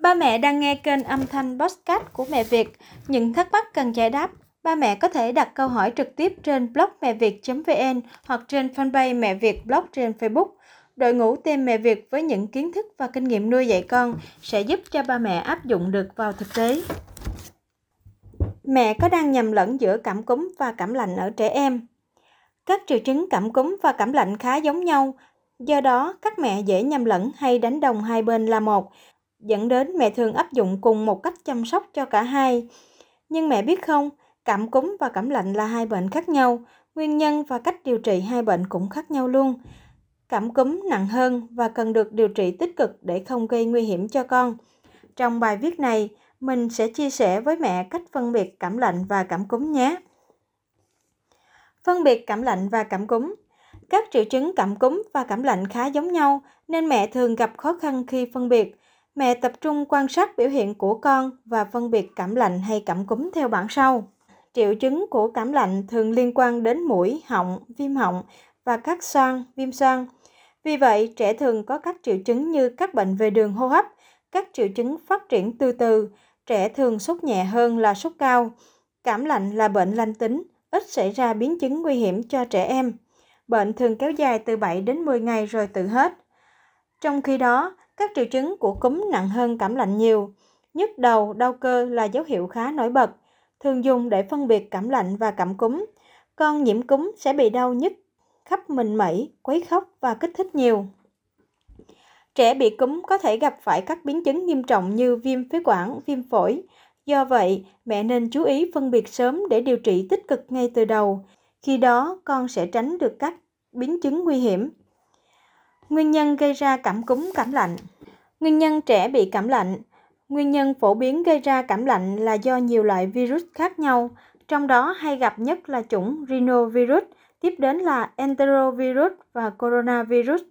Ba mẹ đang nghe kênh âm thanh podcast của Mẹ Việt. Những thắc mắc cần giải đáp, ba mẹ có thể đặt câu hỏi trực tiếp trên blog mẹ việt.vn hoặc trên fanpage Mẹ Việt blog trên Facebook. Đội ngũ team Mẹ Việt với những kiến thức và kinh nghiệm nuôi dạy con sẽ giúp cho ba mẹ áp dụng được vào thực tế. Mẹ có đang nhầm lẫn giữa cảm cúm và cảm lạnh ở trẻ em? Các triệu chứng cảm cúm và cảm lạnh khá giống nhau, do đó các mẹ dễ nhầm lẫn hay đánh đồng hai bên là một, dẫn đến mẹ thường áp dụng cùng một cách chăm sóc cho cả hai. Nhưng mẹ biết không, cảm cúm và cảm lạnh là hai bệnh khác nhau, nguyên nhân và cách điều trị hai bệnh cũng khác nhau luôn. Cảm cúm nặng hơn và cần được điều trị tích cực để không gây nguy hiểm cho con. Trong bài viết này, mình sẽ chia sẻ với mẹ cách phân biệt cảm lạnh và cảm cúm nhé. Phân biệt cảm lạnh và cảm cúm Các triệu chứng cảm cúm và cảm lạnh khá giống nhau nên mẹ thường gặp khó khăn khi phân biệt. Mẹ tập trung quan sát biểu hiện của con và phân biệt cảm lạnh hay cảm cúm theo bảng sau. Triệu chứng của cảm lạnh thường liên quan đến mũi, họng, viêm họng và các xoang, viêm xoang. Vì vậy, trẻ thường có các triệu chứng như các bệnh về đường hô hấp, các triệu chứng phát triển từ từ, trẻ thường sốt nhẹ hơn là sốt cao. Cảm lạnh là bệnh lành tính, ít xảy ra biến chứng nguy hiểm cho trẻ em. Bệnh thường kéo dài từ 7 đến 10 ngày rồi tự hết. Trong khi đó, các triệu chứng của cúm nặng hơn cảm lạnh nhiều. Nhức đầu, đau cơ là dấu hiệu khá nổi bật, thường dùng để phân biệt cảm lạnh và cảm cúm. Con nhiễm cúm sẽ bị đau nhức khắp mình mẩy, quấy khóc và kích thích nhiều. Trẻ bị cúm có thể gặp phải các biến chứng nghiêm trọng như viêm phế quản, viêm phổi. Do vậy, mẹ nên chú ý phân biệt sớm để điều trị tích cực ngay từ đầu. Khi đó, con sẽ tránh được các biến chứng nguy hiểm. Nguyên nhân gây ra cảm cúm cảm lạnh Nguyên nhân trẻ bị cảm lạnh Nguyên nhân phổ biến gây ra cảm lạnh là do nhiều loại virus khác nhau, trong đó hay gặp nhất là chủng rhinovirus, tiếp đến là enterovirus và coronavirus.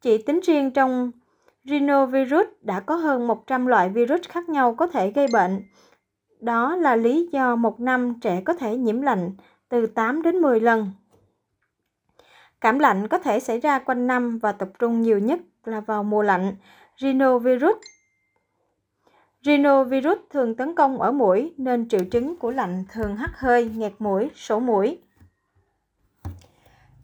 Chỉ tính riêng trong rhinovirus đã có hơn 100 loại virus khác nhau có thể gây bệnh. Đó là lý do một năm trẻ có thể nhiễm lạnh từ 8 đến 10 lần. Cảm lạnh có thể xảy ra quanh năm và tập trung nhiều nhất là vào mùa lạnh. Rhinovirus Rhinovirus thường tấn công ở mũi nên triệu chứng của lạnh thường hắt hơi, nghẹt mũi, sổ mũi.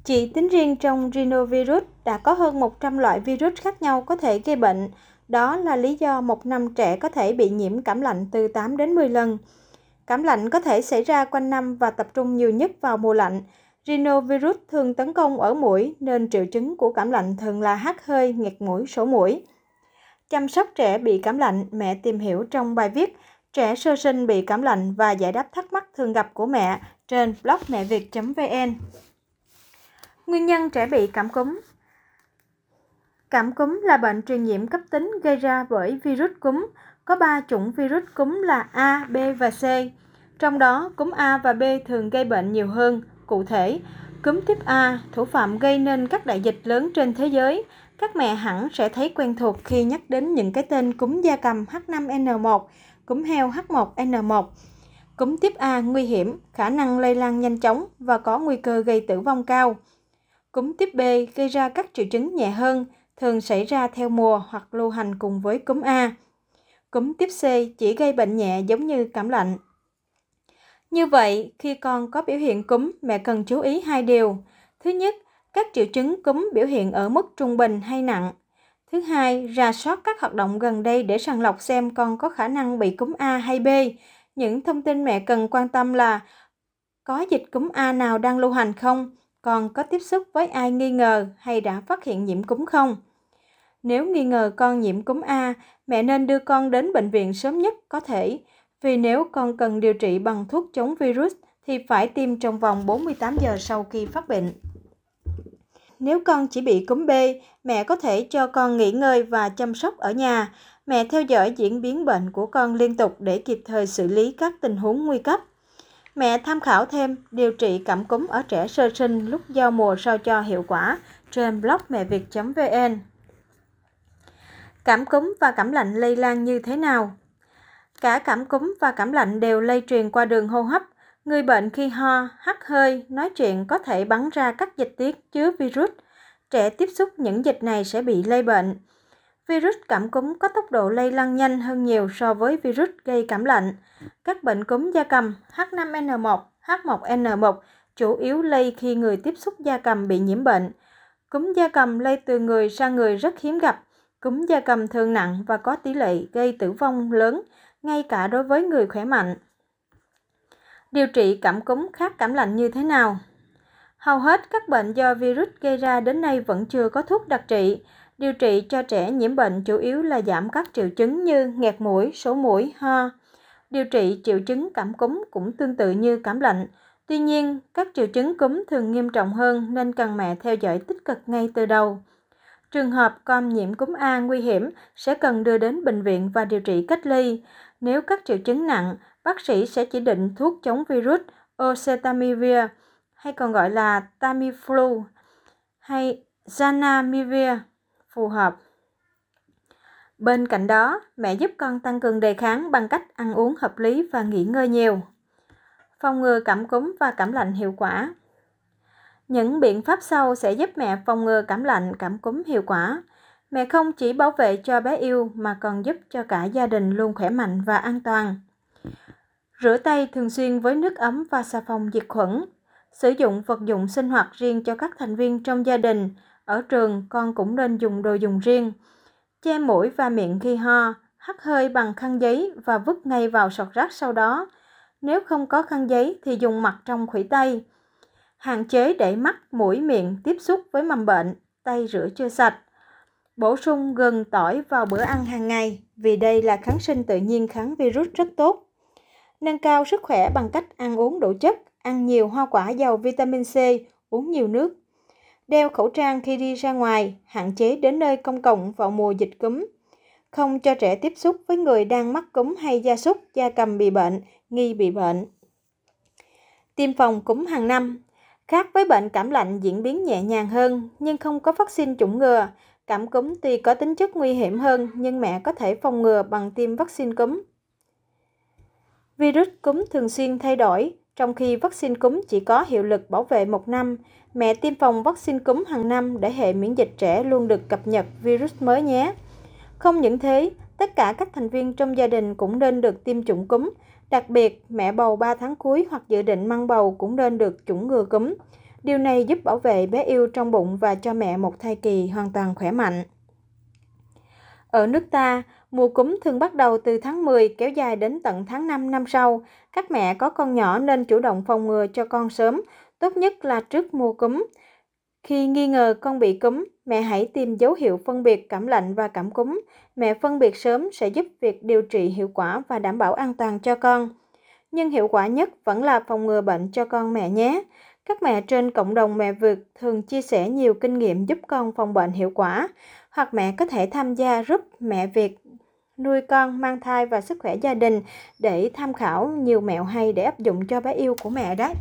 Chỉ tính riêng trong rhinovirus đã có hơn 100 loại virus khác nhau có thể gây bệnh. Đó là lý do một năm trẻ có thể bị nhiễm cảm lạnh từ 8 đến 10 lần. Cảm lạnh có thể xảy ra quanh năm và tập trung nhiều nhất vào mùa lạnh. Rhinovirus thường tấn công ở mũi nên triệu chứng của cảm lạnh thường là hắt hơi, nghẹt mũi, sổ mũi. Chăm sóc trẻ bị cảm lạnh, mẹ tìm hiểu trong bài viết Trẻ sơ sinh bị cảm lạnh và giải đáp thắc mắc thường gặp của mẹ trên blog mẹ việt.vn. Nguyên nhân trẻ bị cảm cúm Cảm cúm là bệnh truyền nhiễm cấp tính gây ra bởi virus cúm. Có 3 chủng virus cúm là A, B và C. Trong đó, cúm A và B thường gây bệnh nhiều hơn. Cụ thể, cúm tiếp A, thủ phạm gây nên các đại dịch lớn trên thế giới. Các mẹ hẳn sẽ thấy quen thuộc khi nhắc đến những cái tên cúm da cầm H5N1, cúm heo H1N1. Cúm tiếp A nguy hiểm, khả năng lây lan nhanh chóng và có nguy cơ gây tử vong cao. Cúm tiếp B gây ra các triệu chứng nhẹ hơn, thường xảy ra theo mùa hoặc lưu hành cùng với cúm A. Cúm tiếp C chỉ gây bệnh nhẹ giống như cảm lạnh. Như vậy, khi con có biểu hiện cúm, mẹ cần chú ý hai điều. Thứ nhất, các triệu chứng cúm biểu hiện ở mức trung bình hay nặng. Thứ hai, rà soát các hoạt động gần đây để sàng lọc xem con có khả năng bị cúm A hay B. Những thông tin mẹ cần quan tâm là có dịch cúm A nào đang lưu hành không? Con có tiếp xúc với ai nghi ngờ hay đã phát hiện nhiễm cúm không? Nếu nghi ngờ con nhiễm cúm A, mẹ nên đưa con đến bệnh viện sớm nhất có thể. Vì nếu con cần điều trị bằng thuốc chống virus thì phải tiêm trong vòng 48 giờ sau khi phát bệnh. Nếu con chỉ bị cúm B, mẹ có thể cho con nghỉ ngơi và chăm sóc ở nhà. Mẹ theo dõi diễn biến bệnh của con liên tục để kịp thời xử lý các tình huống nguy cấp. Mẹ tham khảo thêm điều trị cảm cúm ở trẻ sơ sinh lúc giao mùa sao cho hiệu quả trên blog mẹ việt.vn. Cảm cúm và cảm lạnh lây lan như thế nào? Cả cảm cúm và cảm lạnh đều lây truyền qua đường hô hấp. Người bệnh khi ho, hắt hơi, nói chuyện có thể bắn ra các dịch tiết chứa virus. Trẻ tiếp xúc những dịch này sẽ bị lây bệnh. Virus cảm cúm có tốc độ lây lan nhanh hơn nhiều so với virus gây cảm lạnh. Các bệnh cúm da cầm H5N1, H1N1 chủ yếu lây khi người tiếp xúc da cầm bị nhiễm bệnh. Cúm da cầm lây từ người sang người rất hiếm gặp. Cúm da cầm thường nặng và có tỷ lệ gây tử vong lớn, ngay cả đối với người khỏe mạnh. Điều trị cảm cúm khác cảm lạnh như thế nào? Hầu hết các bệnh do virus gây ra đến nay vẫn chưa có thuốc đặc trị. Điều trị cho trẻ nhiễm bệnh chủ yếu là giảm các triệu chứng như nghẹt mũi, sổ mũi, ho. Điều trị triệu chứng cảm cúm cũng tương tự như cảm lạnh. Tuy nhiên, các triệu chứng cúm thường nghiêm trọng hơn nên cần mẹ theo dõi tích cực ngay từ đầu. Trường hợp con nhiễm cúm A nguy hiểm sẽ cần đưa đến bệnh viện và điều trị cách ly. Nếu các triệu chứng nặng, bác sĩ sẽ chỉ định thuốc chống virus oseltamivir hay còn gọi là Tamiflu hay Zanamivir phù hợp. Bên cạnh đó, mẹ giúp con tăng cường đề kháng bằng cách ăn uống hợp lý và nghỉ ngơi nhiều. Phòng ngừa cảm cúm và cảm lạnh hiệu quả. Những biện pháp sau sẽ giúp mẹ phòng ngừa cảm lạnh, cảm cúm hiệu quả. Mẹ không chỉ bảo vệ cho bé yêu mà còn giúp cho cả gia đình luôn khỏe mạnh và an toàn. Rửa tay thường xuyên với nước ấm và xà phòng diệt khuẩn. Sử dụng vật dụng sinh hoạt riêng cho các thành viên trong gia đình. Ở trường, con cũng nên dùng đồ dùng riêng. Che mũi và miệng khi ho, hắt hơi bằng khăn giấy và vứt ngay vào sọt rác sau đó. Nếu không có khăn giấy thì dùng mặt trong khuỷu tay. Hạn chế để mắt, mũi, miệng tiếp xúc với mầm bệnh, tay rửa chưa sạch. Bổ sung gừng tỏi vào bữa ăn hàng ngày vì đây là kháng sinh tự nhiên kháng virus rất tốt. Nâng cao sức khỏe bằng cách ăn uống đủ chất, ăn nhiều hoa quả giàu vitamin C, uống nhiều nước. Đeo khẩu trang khi đi ra ngoài, hạn chế đến nơi công cộng vào mùa dịch cúm. Không cho trẻ tiếp xúc với người đang mắc cúm hay gia súc, gia cầm bị bệnh, nghi bị bệnh. Tiêm phòng cúm hàng năm Khác với bệnh cảm lạnh diễn biến nhẹ nhàng hơn nhưng không có vaccine chủng ngừa, cảm cúm tuy có tính chất nguy hiểm hơn nhưng mẹ có thể phòng ngừa bằng tiêm vaccine cúm. Virus cúm thường xuyên thay đổi, trong khi vaccine cúm chỉ có hiệu lực bảo vệ một năm, mẹ tiêm phòng vaccine cúm hàng năm để hệ miễn dịch trẻ luôn được cập nhật virus mới nhé. Không những thế, tất cả các thành viên trong gia đình cũng nên được tiêm chủng cúm, đặc biệt mẹ bầu 3 tháng cuối hoặc dự định mang bầu cũng nên được chủng ngừa cúm. Điều này giúp bảo vệ bé yêu trong bụng và cho mẹ một thai kỳ hoàn toàn khỏe mạnh. Ở nước ta, mùa cúm thường bắt đầu từ tháng 10 kéo dài đến tận tháng 5 năm sau. Các mẹ có con nhỏ nên chủ động phòng ngừa cho con sớm, tốt nhất là trước mùa cúm. Khi nghi ngờ con bị cúm, mẹ hãy tìm dấu hiệu phân biệt cảm lạnh và cảm cúm. Mẹ phân biệt sớm sẽ giúp việc điều trị hiệu quả và đảm bảo an toàn cho con. Nhưng hiệu quả nhất vẫn là phòng ngừa bệnh cho con mẹ nhé. Các mẹ trên cộng đồng mẹ Việt thường chia sẻ nhiều kinh nghiệm giúp con phòng bệnh hiệu quả, hoặc mẹ có thể tham gia group mẹ Việt nuôi con, mang thai và sức khỏe gia đình để tham khảo nhiều mẹo hay để áp dụng cho bé yêu của mẹ đấy.